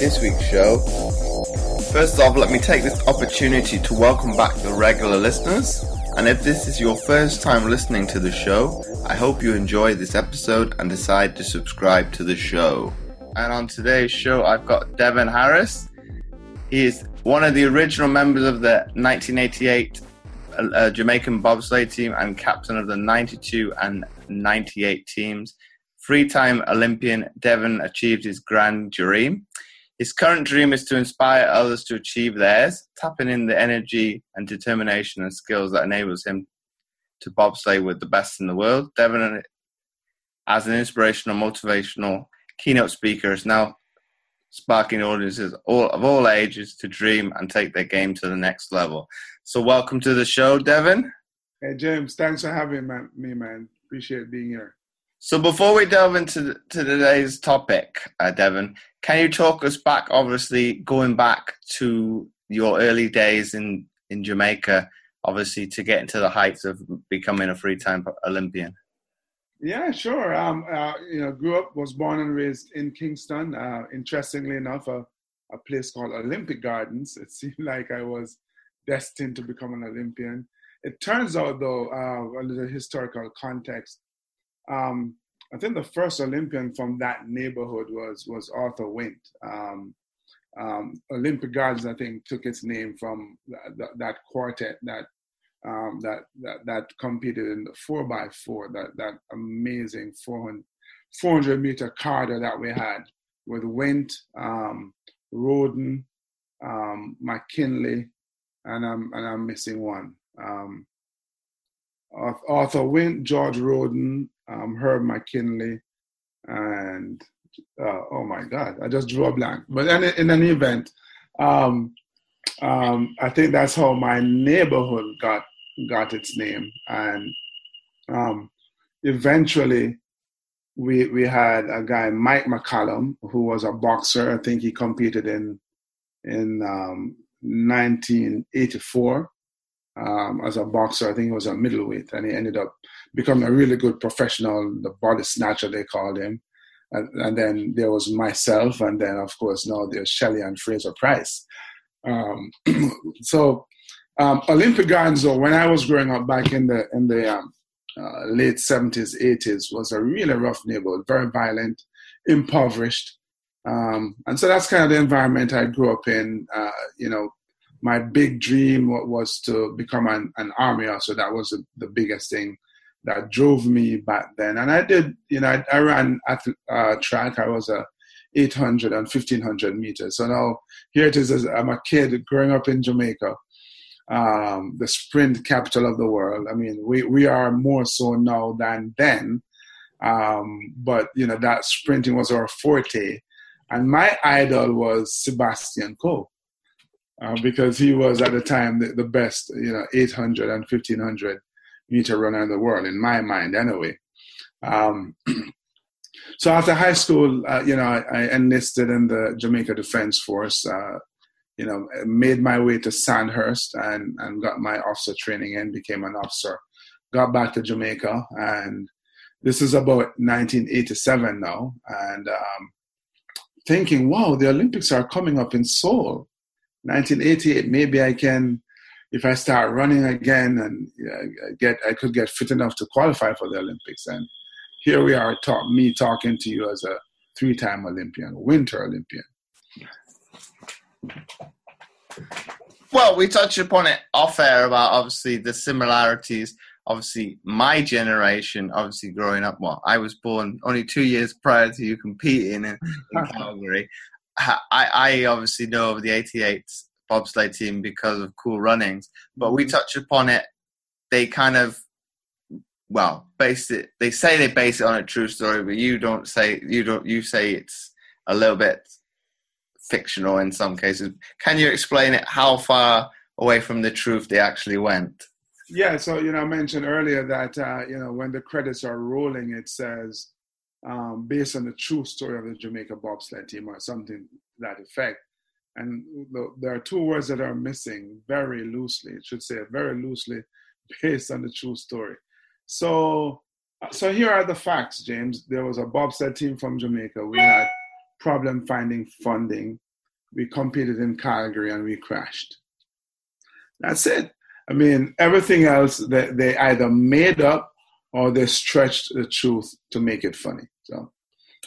this week's show, first off, let me take this opportunity to welcome back the regular listeners. And if this is your first time listening to the show, I hope you enjoy this episode and decide to subscribe to the show. And on today's show, I've got Devon Harris. He is one of the original members of the 1988 uh, Jamaican bobsleigh team and captain of the 92 and 98 teams. Three time Olympian, Devon achieved his grand dream. His current dream is to inspire others to achieve theirs, tapping in the energy and determination and skills that enables him to bobsleigh with the best in the world. Devon, as an inspirational, motivational keynote speaker, is now sparking audiences all, of all ages to dream and take their game to the next level. So, welcome to the show, Devon. Hey, James. Thanks for having me, man. Appreciate being here. So, before we delve into to today's topic, uh, Devon, can you talk us back? Obviously, going back to your early days in in Jamaica, obviously to get into the heights of becoming a three time Olympian. Yeah, sure. Um, uh, you know, grew up, was born and raised in Kingston. Uh, interestingly enough, a, a place called Olympic Gardens. It seemed like I was destined to become an Olympian. It turns out, though, uh, a little historical context. Um, I think the first Olympian from that neighborhood was was Arthur Wint. Um, um, Olympic Gardens, I think, took its name from that, quartet that um, that, that that competed in the four by four, that that amazing 400, 400 meter carter that we had with Wint, um, Rhoden, um, McKinley, and I'm and I'm missing one. Um, Arthur Wint, George Rhoden, um, Herb McKinley, and uh, oh my God, I just drew a blank. But in, in any event, um, um, I think that's how my neighborhood got got its name. And um, eventually, we we had a guy, Mike McCallum, who was a boxer. I think he competed in in um, 1984 um, as a boxer. I think he was a middleweight, and he ended up becoming a really good professional, the body snatcher they called him. And, and then there was myself, and then of course now there's Shelly-Ann Fraser-Pryce. Um, so um, Olympic though, when I was growing up back in the in the um, uh, late seventies, eighties, was a really rough neighborhood, very violent, impoverished, um, and so that's kind of the environment I grew up in. Uh, you know, my big dream was to become an, an army officer. That was the, the, biggest thing that drove me back then. And I did, you know, I, I ran at uh, track. I was a 800 and 1500 meters. So now here it is. I'm a kid growing up in Jamaica um, the sprint capital of the world. I mean, we, we are more so now than then. Um, but, you know, that sprinting was our forte. And my idol was Sebastian Coe. Uh, because he was at the time the, the, best, you know, 800 and 1500 meter runner in the world, in my mind, anyway. Um, so after high school, uh, you know, I, I, enlisted in the Jamaica Defense Force. Uh, you know, made my way to Sandhurst and, and got my officer training and became an officer. Got back to Jamaica, and this is about 1987 now. And um, thinking, wow, the Olympics are coming up in Seoul. 1988, maybe I can, if I start running again and uh, get, I could get fit enough to qualify for the Olympics. And here we are, talk, me talking to you as a three-time Olympian, Winter Olympian. Well, we touched upon it off air about obviously the similarities. Obviously, my generation, obviously growing up, well, I was born only two years prior to you competing in, in Calgary. I, I obviously know of the 88 bobsleigh team because of cool runnings, but we mm-hmm. touch upon it. They kind of, well, base it. They say they base it on a true story, but you don't say you don't. You say it's a little bit fictional in some cases. Can you explain it how far away from the truth they actually went? Yeah, so you know, I mentioned earlier that uh, you know when the credits are rolling, it says um, based on the true story of the Jamaica bobsled team or something that effect. And the, there are two words that are missing very loosely. It should say very loosely based on the true story. So So here are the facts, James. There was a bobsled team from Jamaica. We had problem finding funding. We competed in Calgary and we crashed. That's it. I mean, everything else they, they either made up or they stretched the truth to make it funny. So,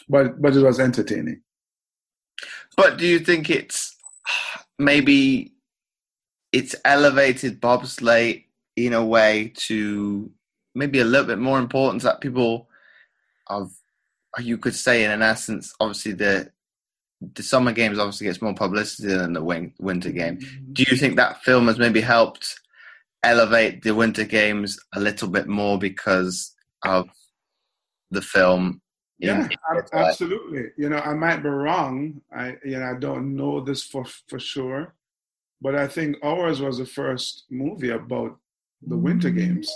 but but it was entertaining. But do you think it's maybe it's elevated bobsleigh in a way to maybe a little bit more importance that people of you could say in an essence obviously the the summer games obviously gets more publicity than the winter game. Do you think that film has maybe helped elevate the winter games a little bit more because of the film yeah absolutely you know i might be wrong i you know i don't know this for for sure but i think ours was the first movie about the winter games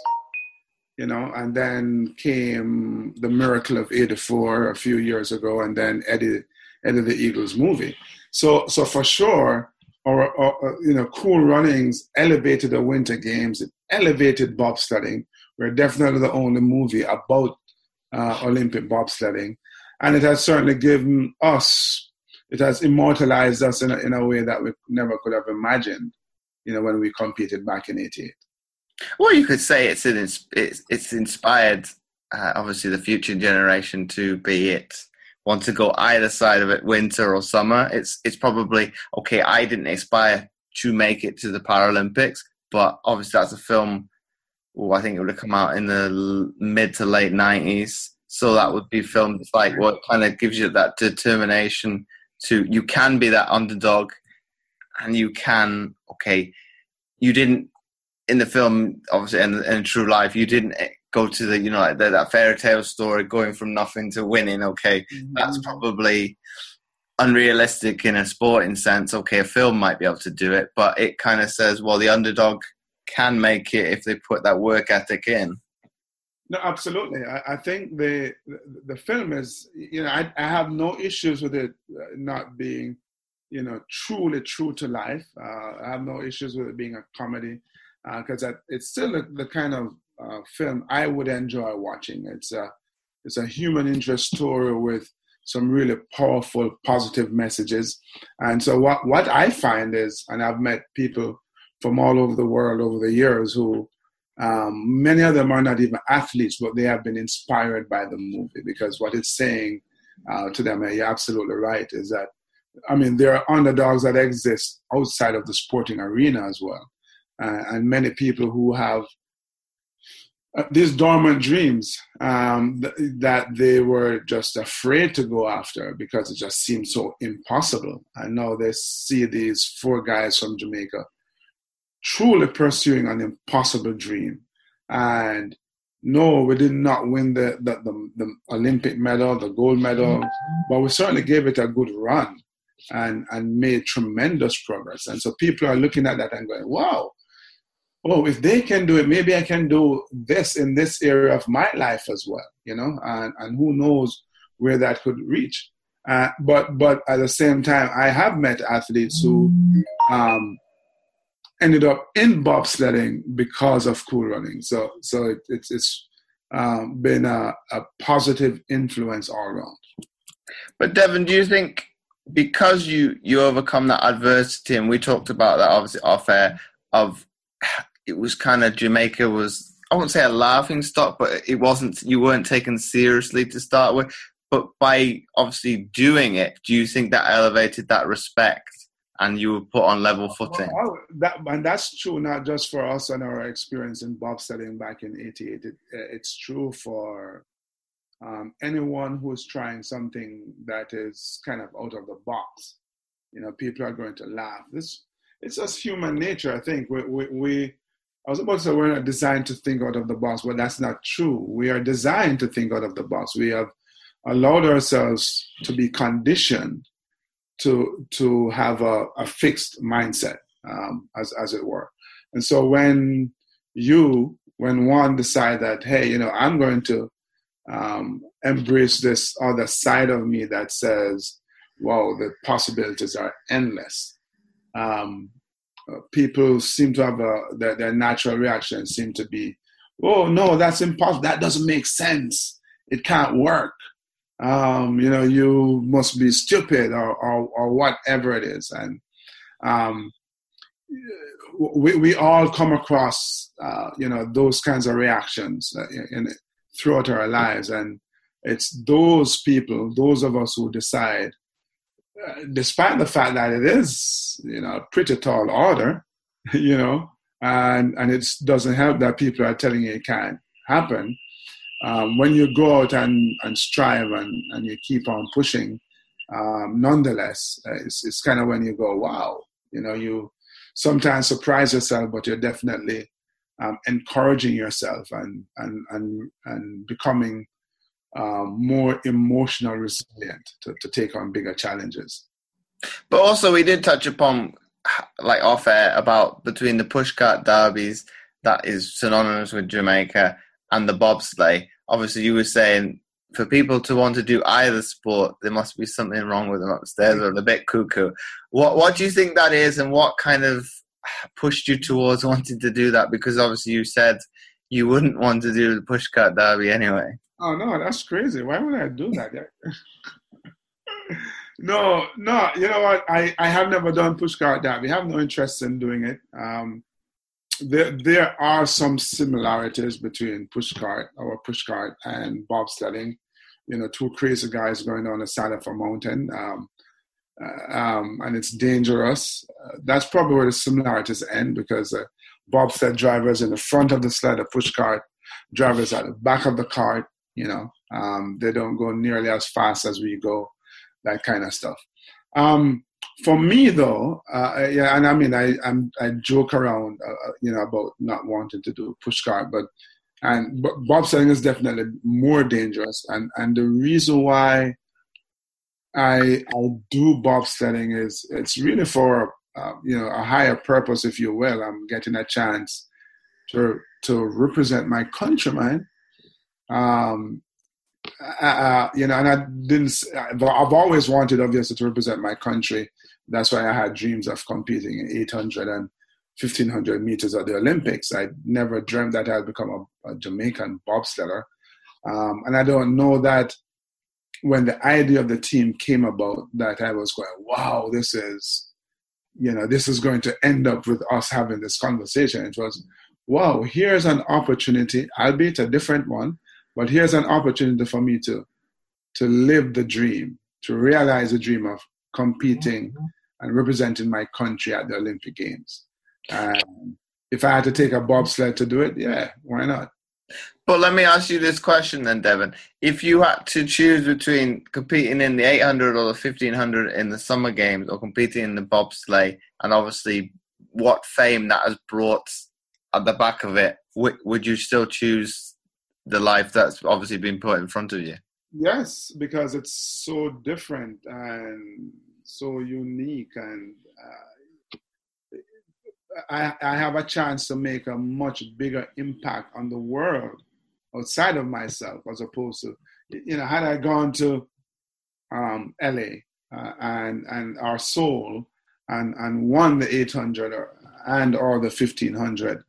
you know, and then came the miracle of '84 a few years ago, and then Eddie, Eddie the Eagles movie. So, so for sure, or, our uh, you know, Cool Runnings elevated the Winter Games. It elevated bobsledding. We're definitely the only movie about uh, Olympic bobsledding, and it has certainly given us, it has immortalized us in a, in a way that we never could have imagined. You know, when we competed back in '88. Well, you could say it's an, it's it's inspired uh, obviously the future generation to be it want to go either side of it, winter or summer. It's it's probably okay. I didn't aspire to make it to the Paralympics, but obviously that's a film. Well, I think it would have come out in the mid to late nineties, so that would be filmed like what kind of gives you that determination to you can be that underdog, and you can okay. You didn't in the film, obviously, and in, in true life, you didn't go to the, you know, like the, that fairy tale story, going from nothing to winning. Okay, mm-hmm. that's probably unrealistic in a sporting sense. Okay, a film might be able to do it, but it kind of says, well, the underdog can make it if they put that work ethic in. No, absolutely. I, I think the, the, the film is, you know, I, I have no issues with it uh, not being, you know, truly true to life. Uh, I have no issues with it being a comedy because uh, it's still the, the kind of uh, film I would enjoy watching. It's a it's a human interest story with some really powerful, positive messages. And so what what I find is, and I've met people from all over the world over the years who um, many of them are not even athletes, but they have been inspired by the movie because what it's saying uh, to them, and you're absolutely right, is that I mean there are underdogs that exist outside of the sporting arena as well uh, and many people who have uh, these dormant dreams um, th- that they were just afraid to go after because it just seemed so impossible. And now they see these four guys from Jamaica truly pursuing an impossible dream. And no, we did not win the, the, the, the Olympic medal, the gold medal, but we certainly gave it a good run and, and made tremendous progress. And so people are looking at that and going, wow, oh, if they can do it, maybe I can do this in this area of my life as well, you know, and, and who knows where that could reach. Uh, but but at the same time, I have met athletes who um, ended up in bobsledding because of cool running. So so it, it's it's um, been a, a positive influence all around. But Devon, do you think because you you overcome that adversity, and we talked about that obviously off air of it was kind of Jamaica was I won't say a laughing stock, but it wasn't. You weren't taken seriously to start with. But by obviously doing it, do you think that elevated that respect and you were put on level footing? Well, that, and that's true not just for us and our experience in bobsledding back in '88. It, it's true for um, anyone who's trying something that is kind of out of the box. You know, people are going to laugh. This it's just human nature. I think we we, we I was about to say we're not designed to think out of the box, but that's not true. We are designed to think out of the box. We have allowed ourselves to be conditioned to to have a, a fixed mindset, um, as as it were. And so when you, when one decide that, hey, you know, I'm going to um, embrace this other side of me that says, wow, the possibilities are endless. Um, people seem to have a, their, their natural reaction seem to be, oh no, that's impossible. That doesn't make sense. It can't work. Um, you know, you must be stupid or, or, or whatever it is. And um, we, we all come across, uh, you know, those kinds of reactions uh, in, throughout our lives. And it's those people, those of us who decide, uh, despite the fact that it is, you know, a pretty tall order, you know, and, and it doesn't help that people are telling you it can't happen. Um, when you go out and, and strive and, and you keep on pushing, um, nonetheless, uh, it's, it's kind of when you go, wow, you know, you sometimes surprise yourself, but you're definitely um, encouraging yourself and and and and becoming um, more emotional resilient to, to take on bigger challenges. But also, we did touch upon like off air about between the pushcart derbies that is synonymous with Jamaica and the bobsleigh. Obviously, you were saying for people to want to do either sport, there must be something wrong with them upstairs or a bit cuckoo. What what do you think that is, and what kind of pushed you towards wanting to do that? Because obviously you said you wouldn't want to do the pushcart derby anyway. Oh no, that's crazy. Why would I do that? no, no. You know what? I I have never done pushcart derby. I have no interest in doing it. Um, there there are some similarities between pushcart or pushcart and bobsledding. You know, two crazy guys going on the side of a mountain, um, uh, um, and it's dangerous. Uh, that's probably where the similarities end because uh, bobsled drivers in the front of the sled, the pushcart drivers at the back of the cart. You know, um, they don't go nearly as fast as we go. That kind of stuff. Um, for me though, uh, yeah, and I mean, I I'm, i joke around, uh, uh, you know, about not wanting to do pushcart, but and but bobsledding is definitely more dangerous, and and the reason why I I do bobsledding is it's really for uh, you know a higher purpose, if you will. I'm getting a chance to to represent my countrymen. Um, uh, uh you know, and I didn't. I've always wanted, obviously, to represent my country that's why I had dreams of competing in 800 and 1500 meters at the Olympics. I never dreamed that I'd become a, a Jamaican bobsledder. Um, and I don't know that when the idea of the team came about, that I was going, wow, this is, you know, this is going to end up with us having this conversation. It was, wow, here's an opportunity, albeit a different one, but here's an opportunity for me to to live the dream, to realize the dream of competing mm-hmm and representing my country at the Olympic Games. Um, if I had to take a bobsled to do it, yeah, why not? But let me ask you this question then, Devon. If you had to choose between competing in the 800 or the 1500 in the Summer Games or competing in the bobsleigh, and obviously what fame that has brought at the back of it, would you still choose the life that's obviously been put in front of you? Yes, because it's so different and so unique and uh, I, I have a chance to make a much bigger impact on the world outside of myself as opposed to you know had i gone to um, la uh, and and our Seoul and and won the 800 or, and or the 1500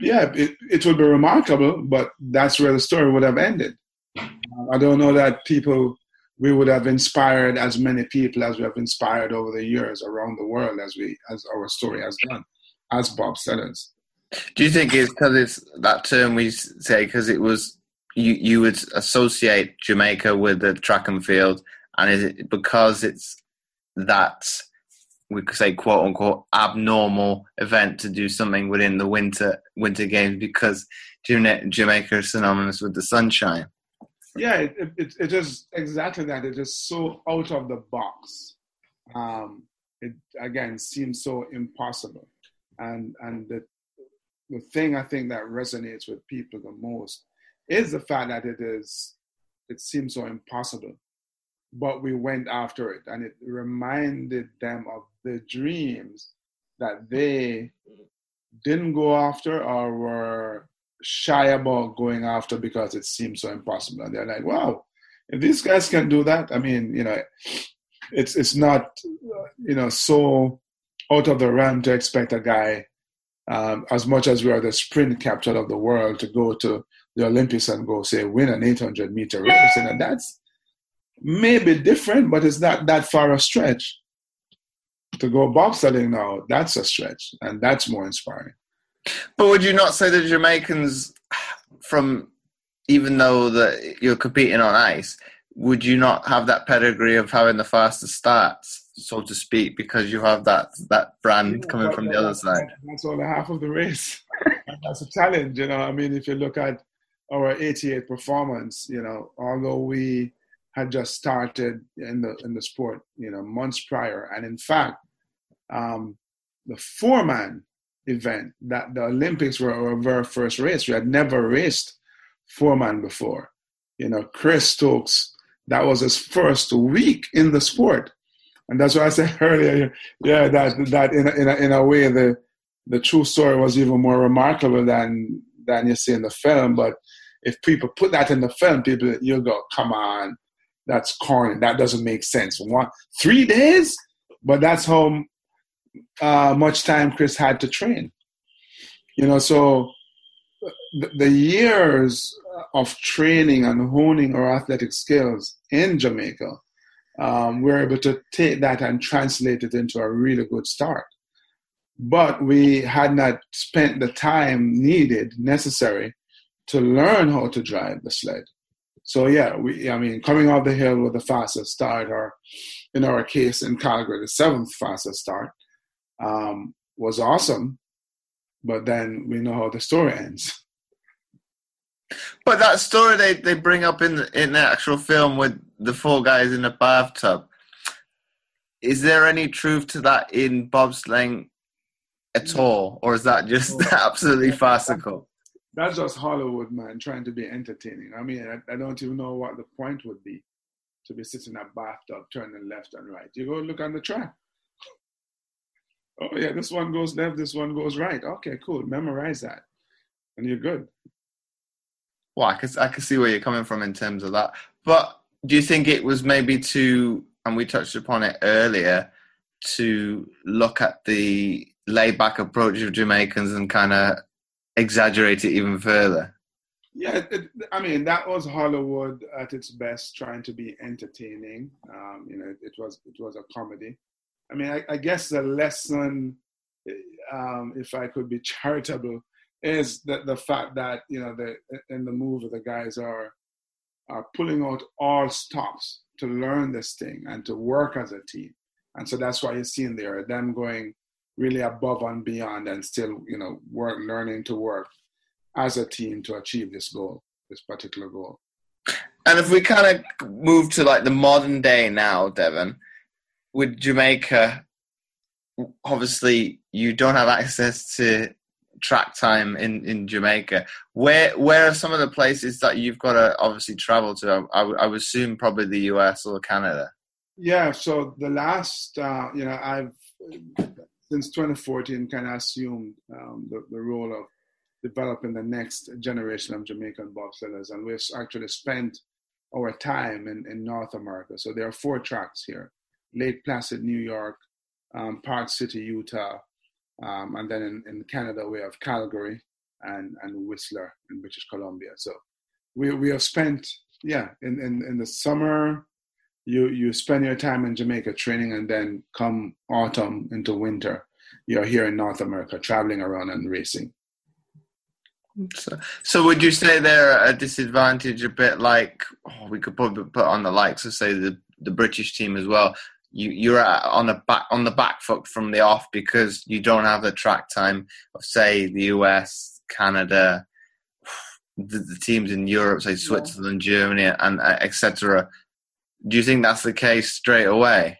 yeah it, it would be remarkable but that's where the story would have ended. I don't know that people we would have inspired as many people as we have inspired over the years around the world as we as our story has done as bobsledders. Do you think it's because it's that term we say because it was you you would associate Jamaica with the track and field, and is it because it's that we could say quote unquote abnormal event to do something within the winter winter games because Jamaica is synonymous with the sunshine? Yeah, it, it, it is exactly that. It is so out of the box. Um, it again seems so impossible, and and the the thing I think that resonates with people the most is the fact that it is it seems so impossible, but we went after it, and it reminded them of the dreams that they didn't go after or were shy about going after because it seems so impossible. And they're like, wow, if these guys can do that, I mean, you know, it's it's not, you know, so out of the realm to expect a guy um, as much as we are the sprint capital of the world, to go to the Olympics and go say win an 800 meter race, and that's maybe different, but it's not that far a stretch. To go bobsledding now, that's a stretch, and that's more inspiring. But would you not say the Jamaicans, from even though that you're competing on ice, would you not have that pedigree of having the fastest starts, so to speak, because you have that that brand coming from the other side? That's only half of the race. that's a challenge, you know. I mean, if you look at our 88 performance, you know, although we had just started in the in the sport, you know, months prior, and in fact, um, the four man event that the Olympics were our very first race. We had never raced four man before. You know, Chris Stokes, that was his first week in the sport. And that's why I said earlier, yeah, that that in a, in a, in a way the the true story was even more remarkable than than you see in the film. But if people put that in the film, people you'll go, come on, that's corny. That doesn't make sense. One three days, but that's how uh, much time Chris had to train. You know, so the, the years of training and honing our athletic skills in Jamaica, um, we're able to take that and translate it into a really good start. But we had not spent the time needed, necessary, to learn how to drive the sled. So yeah, we I mean coming off the hill with the fastest start, or in our case in Calgary, the seventh fastest start, um, was awesome. But then we know how the story ends. But that story they, they bring up in the, in the actual film with the four guys in the bathtub, is there any truth to that in bobsleighing at all, or is that just absolutely farcical? That's just Hollywood, man, trying to be entertaining. I mean, I, I don't even know what the point would be to be sitting in a bathtub, turning left and right. You go look on the track. Oh yeah, this one goes left, this one goes right. Okay, cool. Memorize that, and you're good. Well, I can I can see where you're coming from in terms of that. But do you think it was maybe to, and we touched upon it earlier, to look at the laid back approach of Jamaicans and kind of exaggerate it even further? Yeah, it, I mean that was Hollywood at its best, trying to be entertaining. Um, you know, it, it was it was a comedy. I mean, I, I guess the lesson, um, if I could be charitable, is that the fact that you know the in the movie the guys are are pulling out all stops to learn this thing and to work as a team, and so that's why you're seeing there them going really above and beyond and still you know work learning to work as a team to achieve this goal, this particular goal. And if we kind of move to like the modern day now, Devon, with Jamaica, obviously you don't have access to track time in, in Jamaica. Where where are some of the places that you've got to obviously travel to? I, I would assume probably the US or Canada. Yeah. So the last, uh, you know, I've since 2014 kind of assumed um, the, the role of developing the next generation of Jamaican bobsledders, and we've actually spent our time in, in North America. So there are four tracks here. Lake Placid, New York, um, Park City, Utah, um, and then in, in, Canada we have Calgary and, and Whistler in British Columbia. So we, we have spent, yeah, in, in, in the summer, you, you spend your time in Jamaica training and then come autumn into winter, you're here in North America traveling around and racing. So, so would you say they're a disadvantage a bit like oh, we could probably put on the likes of say the the British team as well you you're on the back on the back foot from the off because you don't have the track time of say the US, Canada, the, the teams in Europe, say Switzerland, yeah. Germany, and uh, etc. Do you think that's the case straight away?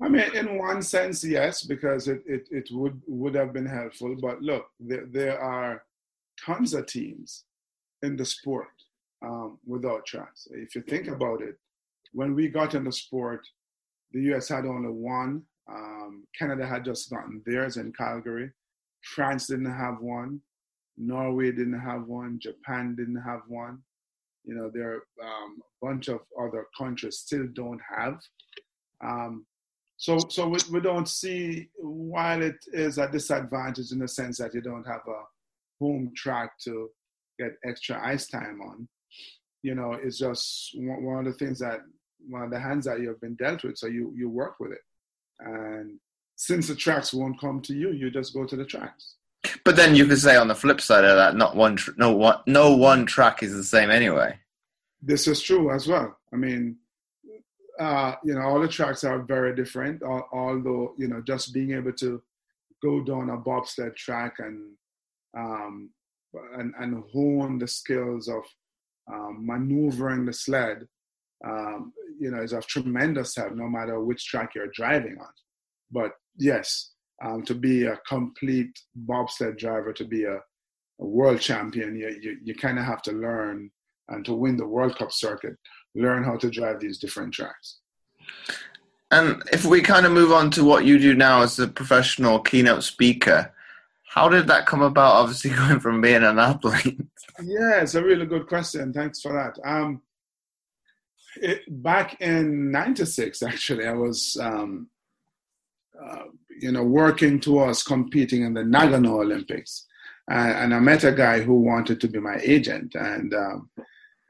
I mean, in one sense, yes, because it, it, it would would have been helpful. But look, there, there are tons of teams in the sport um, without tracks. If you think about it, when we got in the sport, the US had only one. Um, Canada had just gotten theirs in Calgary. France didn't have one. Norway didn't have one. Japan didn't have one. You know, there are um, a bunch of other countries still don't have. Um, So, so we, we don't see while it is a disadvantage in the sense that you don't have a home track to get extra ice time on. You know, it's just one, of the things that one of the hands that you have been dealt with. So you you work with it, and since the tracks won't come to you, you just go to the tracks. But then you could say on the flip side of that, not one, tr- no one, no one track is the same anyway. This is true as well. I mean, uh, you know, all the tracks are very different. Although, you know, just being able to go down a bobsled track and um, and, and hone the skills of um, maneuvering the sled, um, you know, is of tremendous help no matter which track you're driving on. But yes, um, to be a complete bobsled driver, to be a, a world champion, you, you, you kind of have to learn and to win the World Cup circuit, learn how to drive these different tracks. And if we kind of move on to what you do now as a professional keynote speaker, how did that come about? Obviously, going from being an athlete. Yeah, it's a really good question. Thanks for that. Um, it, back in '96, actually, I was, um, uh, you know, working towards competing in the Nagano Olympics, and, and, I met a guy who wanted to be my agent, and um,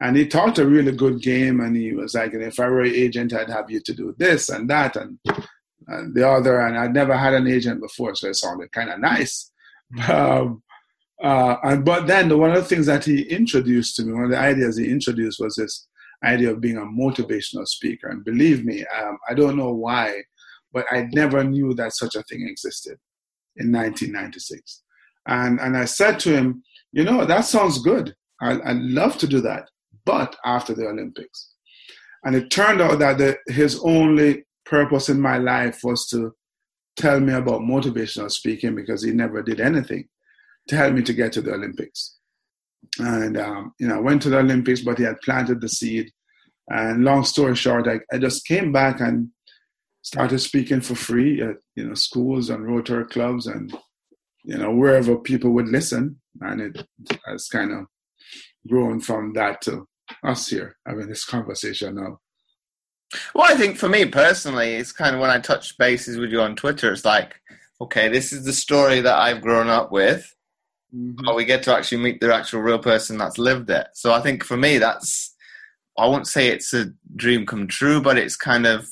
and he talked a really good game. And he was like if i were an agent i'd have you to do this and that and, and the other. And i'd never had an agent before so it sounded kind of nice. Um, uh, and, but then the, one of the things that he introduced to me one of the ideas he introduced was this idea of being a motivational speaker and believe me um, i don't know why but i never knew that such a thing existed in 1996 and, and i said to him you know that sounds good I, I'd love to do that but after the Olympics. And it turned out that the, his only purpose in my life was to tell me about motivational speaking because he never did anything to help me to get to the Olympics. And, um, you know, went to the Olympics, but he had planted the seed. And long story short, I, I just came back and started speaking for free at, you know, schools and Rotary clubs and, you know, wherever people would listen. And it has kind of grown from that to us here having this conversation now. Well, I think for me personally, it's kind of when I touch bases with you on Twitter, it's like, okay, this is the story that I've grown up with. Mm-hmm. But we get to actually meet the actual real person that's lived it. So I think for me, that's I won't say it's a dream come true, but it's kind of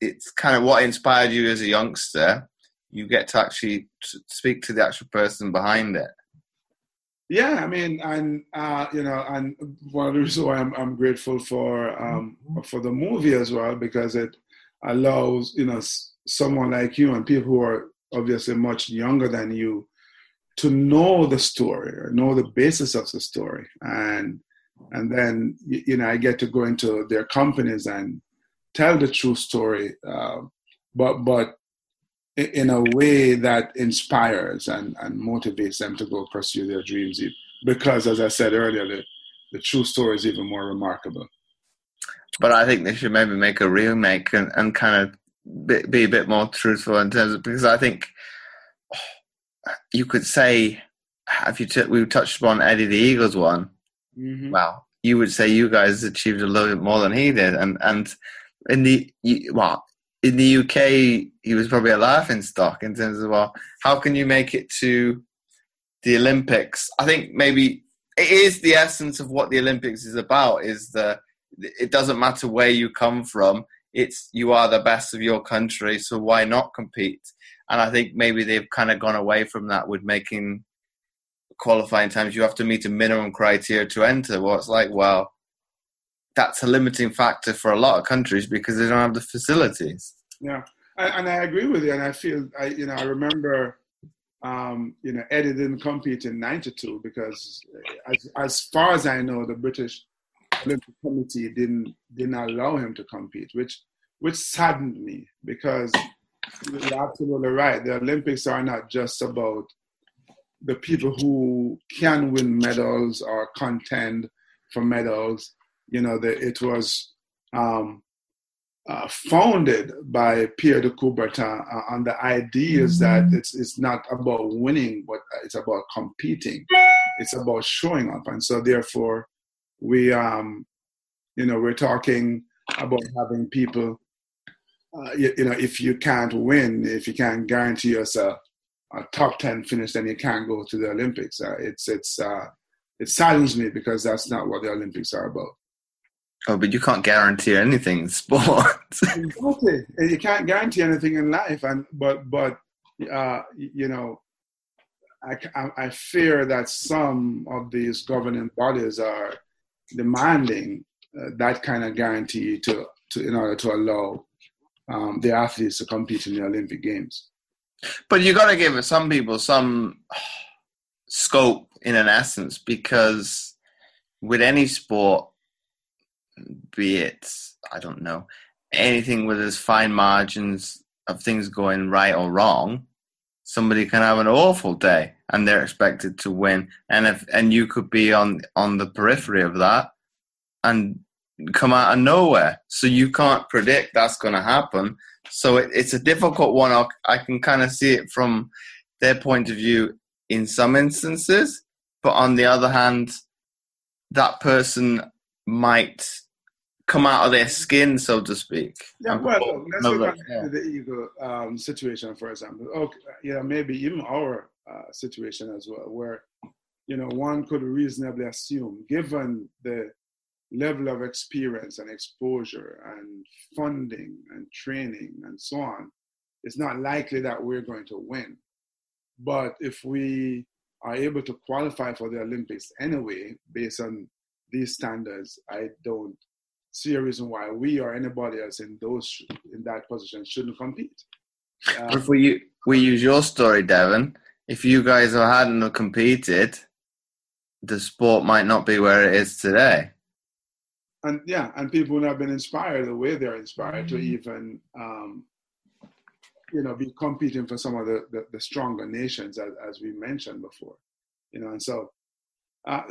it's kind of what inspired you as a youngster. You get to actually speak to the actual person behind it. Yeah, I mean, and uh, you know, and one of the reasons why I'm, I'm grateful for um, for the movie as well because it allows you know someone like you and people who are obviously much younger than you to know the story or know the basis of the story, and and then you know I get to go into their companies and tell the true story, uh, but but in a way that inspires and, and motivates them to go pursue their dreams. Because, as I said earlier, the, the true story is even more remarkable. But I think they should maybe make a remake and, and kind of be, be a bit more truthful in terms of because I think you could say, if you t- we touched upon Eddie the Eagles one, mm-hmm. well, you would say you guys achieved a little bit more than he did, and and in the well, in the UK, he was probably a laughing stock in terms of well, how can you make it to the Olympics? I think maybe it is the essence of what the Olympics is about. Is the it doesn't matter where you come from. It's you are the best of your country, so why not compete? And I think maybe they've kind of gone away from that with making qualifying times. You have to meet a minimum criteria to enter. Well, it's like, well, that's a limiting factor for a lot of countries because they don't have the facilities. Yeah, and I agree with you. And I feel, I you know, I remember, um, you know, Eddie didn't compete in '92 because, as, as far as I know, the British Olympic Committee didn't didn't allow him to compete, which which saddened me because you're absolutely right. The Olympics are not just about the people who can win medals or contend for medals you know, the, it was um, uh, founded by Pierre de Coubertin uh, on the ideas mm-hmm. that it's, it's not about winning, but it's about competing. It's about showing up. And so therefore, we, um, you know, we're talking about having people uh, you, you, know, if you can't win, if you can't guarantee yourself a top ten finish, then you can't go to the Olympics. Uh, it's it's uh, it saddens me because that's not what the Olympics are about. Oh, but you can't guarantee anything in sports. exactly, you can't guarantee anything in life, and but but uh, you know, I, I fear that some of these governing bodies are demanding uh, that kind of guarantee to, to in order to allow um, the athletes to compete in the Olympic Games. But you got to give some people some scope in an essence because with any sport, be it I don't know anything with as fine margins of things going right or wrong, somebody can have an awful day and they're expected to win and if and you could be on on the periphery of that and come out of nowhere so you can't predict that's going to happen so it, it's a difficult one I'll, i can kind of see it from their point of view in some instances but on the other hand that person might come out of their skin, so to speak. Yeah, well, let's look at yeah. the Eagle um, situation, for example. Okay, know, maybe even our uh, situation as well, where you know one could reasonably assume, given the level of experience and exposure and funding and training and so on, it's not likely that we're going to win. But if we are able to qualify for the Olympics anyway, based on these standards, I don't see a reason why we or anybody else in those in that position shouldn't compete. Um, if we we use your story, Devon, if you guys hadn't competed, the sport might not be where it is today. And yeah, and people would have been inspired the way they're inspired mm-hmm. to even, um, you know, be competing for some of the, the, the stronger nations, as, as we mentioned before. You know, and so uh,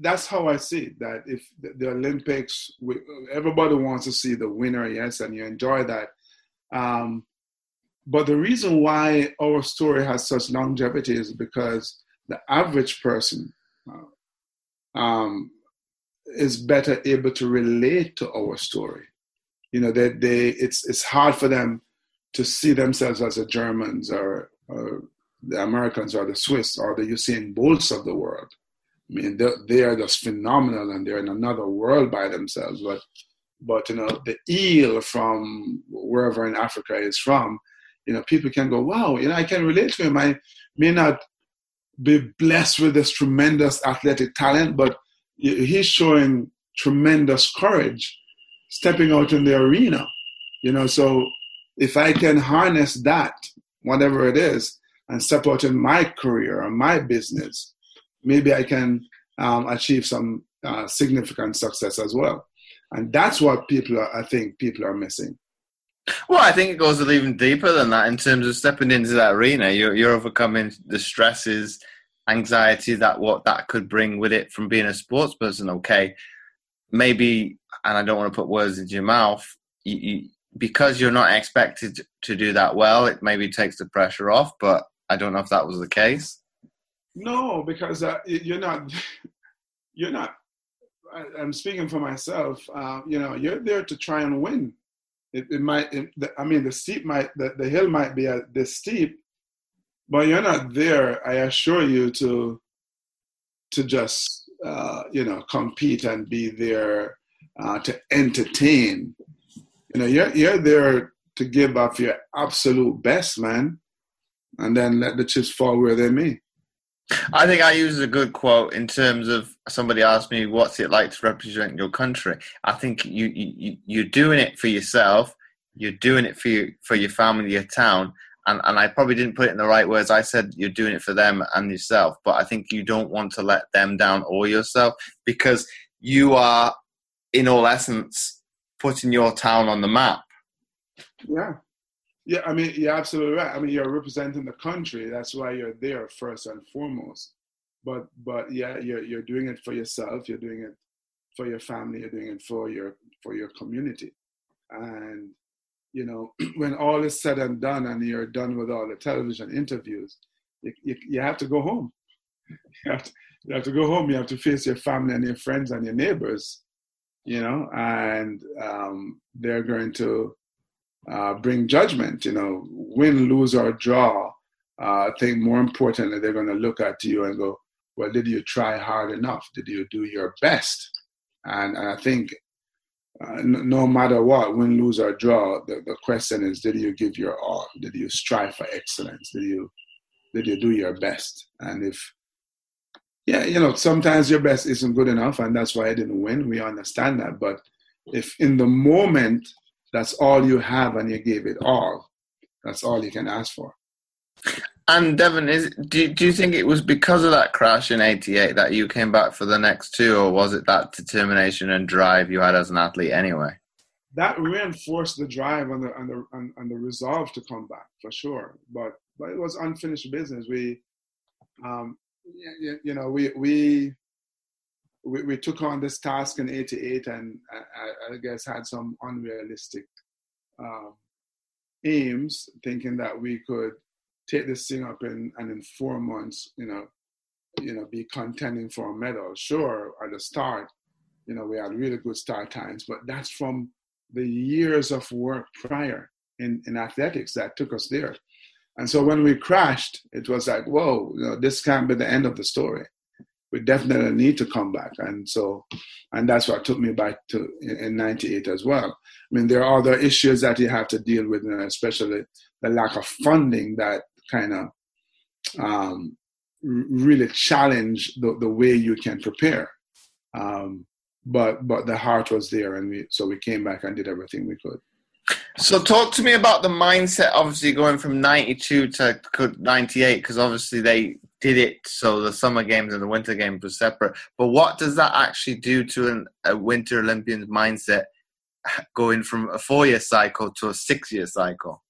that's how I see it. That if the, the Olympics, we, everybody wants to see the winner, yes, and you enjoy that. Um, but the reason why our story has such longevity is because the average person uh, um, is better able to relate to our story. You know, that they, they it's it's hard for them to see themselves as the Germans or, or the Americans or the Swiss or the Usain Bolts of the world I mean, they are just phenomenal and they're in another world by themselves. But, but you know, the eel from wherever in Africa is from, you know, people can go, wow, you know, I can relate to him. I may not be blessed with this tremendous athletic talent, but he's showing tremendous courage stepping out in the arena. You know, so if I can harness that, whatever it is, and step out in my career or my business, maybe I can um, achieve some uh, significant success as well. And that's what people are, I think people are missing. Well, I think it goes even deeper than that in terms of stepping into that arena. You're, you're overcoming the stresses, anxiety that what that could bring with it from being a sports person. Okay, maybe, and I don't want to put words into your mouth. You, you, because you're not expected to do that well, it maybe takes the pressure off. But I don't know if that was the case. No, because uh, you're not. You're not. I, am speaking for myself. Uh, you know, you're there to try and win. It, it might. It, I mean, the steep might. The, the hill might be a, this steep, but you're not there. I assure you to. To just uh, you know compete and be there uh, to entertain. You know, you're you're there to give up your absolute best, man, and then let the chips fall where they may. I think I use a good quote in terms of somebody asked me, "What's it like to represent your country?" I think you, you you're doing it for yourself. You're doing it for you, for your family, your town, and and I probably didn't put it in the right words. I said you're doing it for them and yourself, but I think you don't want to let them down or yourself because you are, in all essence, putting your town on the map. Yeah, yeah, I mean, you're absolutely right. I mean, you're representing the country. That's why you're there first and foremost. But but yeah, you're you're doing it for yourself. You're doing it for your family. You're doing it for your for your community. And you know, when all is said and done, and you're done with all the television interviews, you you, you have to go home. You have to, you have to go home. You have to face your family and your friends and your neighbors. You know, and um, they're going to uh, bring judgment. You know, win, lose, or draw. Uh, I think more importantly, they're going to look at you and go, "Well, did you try hard enough? Did you do your best?" And, and I think uh, no matter what, win, lose, or draw, the, the question is, did you give your all? Did you strive for excellence? Did you did you do your best? And if yeah, you know, sometimes your best isn't good enough, and that's why I didn't win. We understand that. But if in the moment that's all you have and you gave it all, that's all you can ask for. And Devon, is do do you think it was because of that crash in '88 that you came back for the next two, or was it that determination and drive you had as an athlete anyway? That reinforced the drive and the and the and, and the resolve to come back for sure. But but it was unfinished business. We um, you, you know, we, we, we, we took on this task in 88 and I, I guess had some unrealistic um, aims, thinking that we could take this thing up in, and in four months, you know, you know, be contending for a medal. Sure, at the start, you know, we had really good start times, but that's from the years of work prior in, in athletics that took us there. And so when we crashed, it was like, whoa, you know, this can't be the end of the story. We definitely need to come back. And so, and that's what took me back to in, 98 as well. I mean, there are other issues that you have to deal with, and especially the lack of funding that kind of um, really challenge the, the way you can prepare. Um, but but the heart was there, and we so we came back and did everything we could. So, talk to me about the mindset. Obviously, going from '92 to '98, because obviously they did it so the summer games and the winter games were separate. But what does that actually do to an, a Winter Olympian's mindset, going from a four-year cycle to a six-year cycle?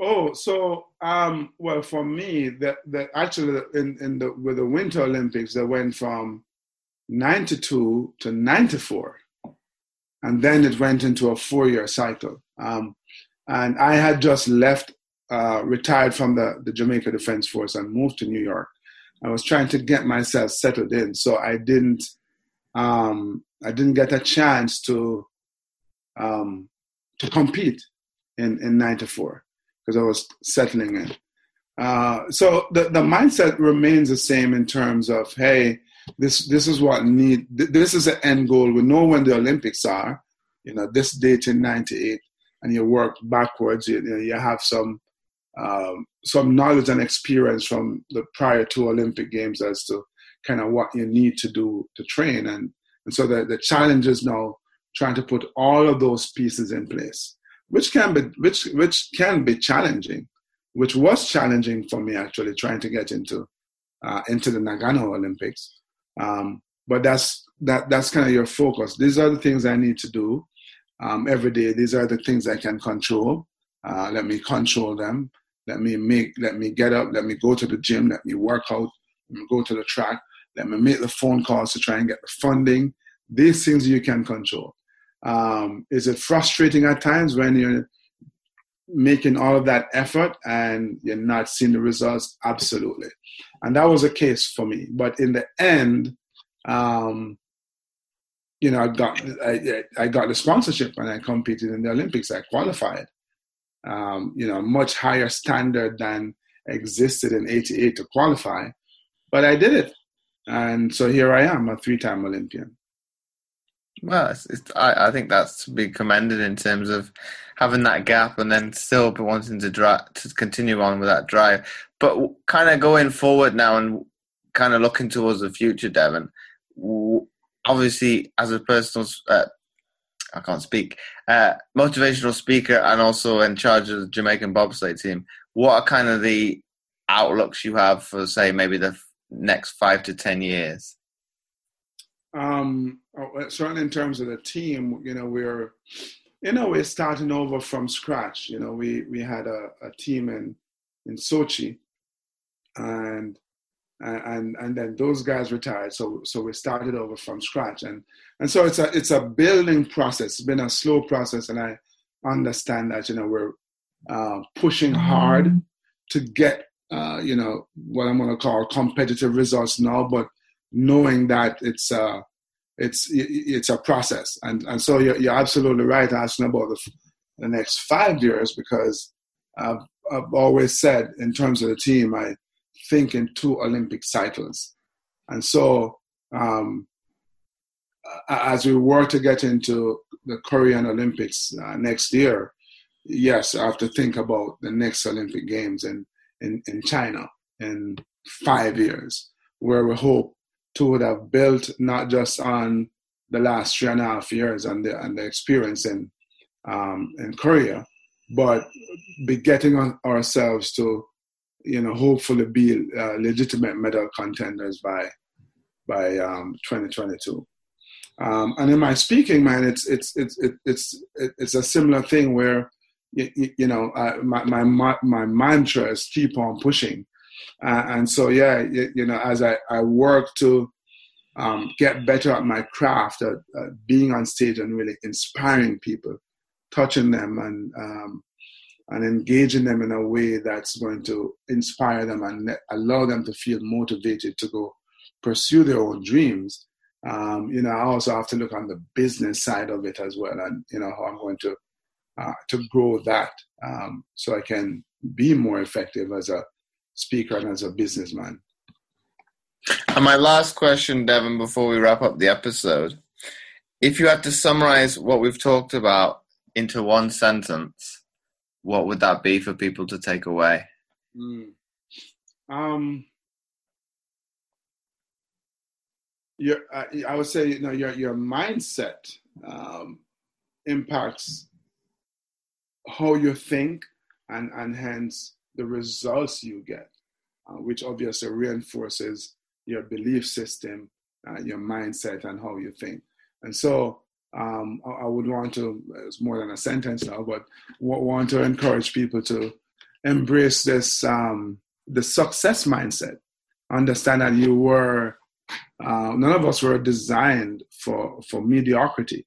Oh, so um, well, for me, that that actually in in the with the Winter Olympics, they went from '92 to '94 and then it went into a four-year cycle. Um, and I had just left, uh, retired from the, the Jamaica Defense Force and moved to New York. I was trying to get myself settled in, so I didn't, um, I didn't get a chance to, um, to compete in in '94 because I was settling in. Uh, so the, the mindset remains the same in terms of hey this this is what need this is an end goal. We know when the olympics are you know this date in 98 and you work backwards you, you, know, you have some um, some knowledge and experience from the prior two olympic games as to kind of what you need to do to train. And and so the, the challenge is now trying to put all of those pieces in place which can be which which can be challenging which was challenging for me actually trying to get into uh, into the Nagano Olympics um, but that's that that's kind of your focus. These are the things I need to do um, every day. These are the things I can control. Uh, let me control them. Let me make. Let me get up. Let me go to the gym. Let me work out. Let me go to the track. Let me make the phone calls to try and get the funding. These things you can control. Um, is it frustrating at times when you're making all of that effort and you're not seeing the results? Absolutely. And that was a case for me. But in the end, um, you know, I got I, I, got the sponsorship and I competed in the Olympics. I qualified. Um, you know, much higher standard than existed in '88 to qualify, but I did it, and so here I am, a three-time Olympian. Well, it's, it's, I, I think that's to be commended in terms of having that gap and then still wanting to drive to continue on with that drive. But kind of going forward now and kind of looking towards the future, Devon. Obviously, as a personal, uh, I can't speak, uh, motivational speaker, and also in charge of the Jamaican bobsleigh team. What are kind of the outlooks you have for, say, maybe the next five to ten years? Um, oh, certainly in terms of the team, you know, we're you know we're starting over from scratch. You know, we we had a, a team in in Sochi, and and and then those guys retired. So so we started over from scratch, and and so it's a it's a building process. It's been a slow process, and I understand that you know we're uh, pushing hard to get uh, you know what I'm going to call competitive results now, but knowing that it's uh, it's it's a process, and and so you're, you're absolutely right asking about the the next five years because I've, I've always said, in terms of the team, I think in two Olympic cycles. And so, um, as we were to get into the Korean Olympics uh, next year, yes, I have to think about the next Olympic Games in, in, in China in five years, where we hope to would have built not just on the last three and a half years and the, and the experience in, um, in Korea, but be getting ourselves to, you know, hopefully be uh, legitimate medal contenders by by um, 2022. Um, and in my speaking, man, it's it's it's it's it's a similar thing where you, you know my, my my mantra is keep on pushing, uh, and so yeah, you, you, know as I, I work to um, get better at my craft, at, at, being on stage and really inspiring people, touching them and um, and engaging them in a way that's going to inspire them and allow them to feel motivated to go pursue their own dreams. Um, you know, I also have to look on the business side of it as well, and you know how I'm going to uh, to grow that um, so I can be more effective as a speaker and as a businessman. And my last question, Devon, before we wrap up the episode, if you had to summarize what we've talked about into one sentence, what would that be for people to take away? Mm. Um, your uh, I would say you know your your mindset um, impacts how you think and and hence the results you get, uh, which obviously reinforces your belief system, uh, your mindset, and how you think. And so um, I, would want to it's more than a sentence now, but want to encourage people to embrace this um, the success mindset. Understand that you were uh, none of us were designed for for mediocrity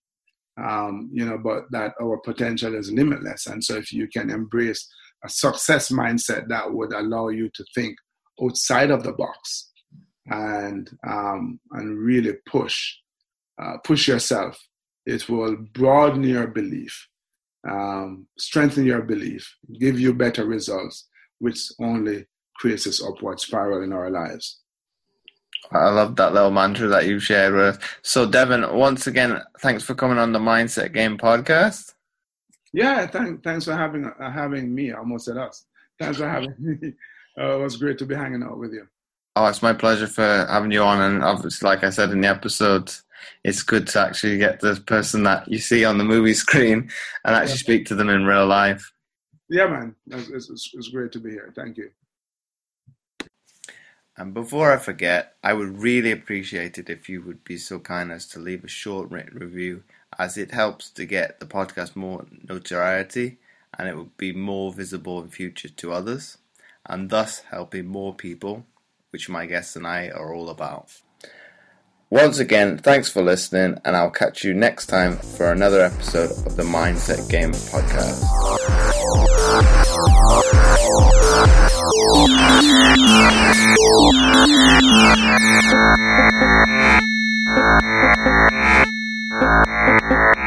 um, you know but that our potential is limitless and so if you can embrace a success mindset that would allow you to think outside of the box and um, and really push uh, push yourself it will broaden your belief um, strengthen your belief give you better results which only creates this upward spiral in our lives I love that little mantra that you shared with us. So, Devon, once again, thanks for coming on the Mindset Game podcast. Yeah, thank, thanks for having uh, having me. I almost said us. Thanks for having me. Uh, it was great to be hanging out with you. Oh, it's my pleasure for having you on. And obviously, like I said in the episode, it's good to actually get the person that you see on the movie screen and actually yeah. speak to them in real life. Yeah, man. It's, it's, it's great to be here. Thank you. And before I forget, I would really appreciate it if you would be so kind as to leave a short written review, as it helps to get the podcast more notoriety and it will be more visible in future to others and thus helping more people, which my guests and I are all about. Once again, thanks for listening, and I'll catch you next time for another episode of the Mindset Game Podcast. Thank you.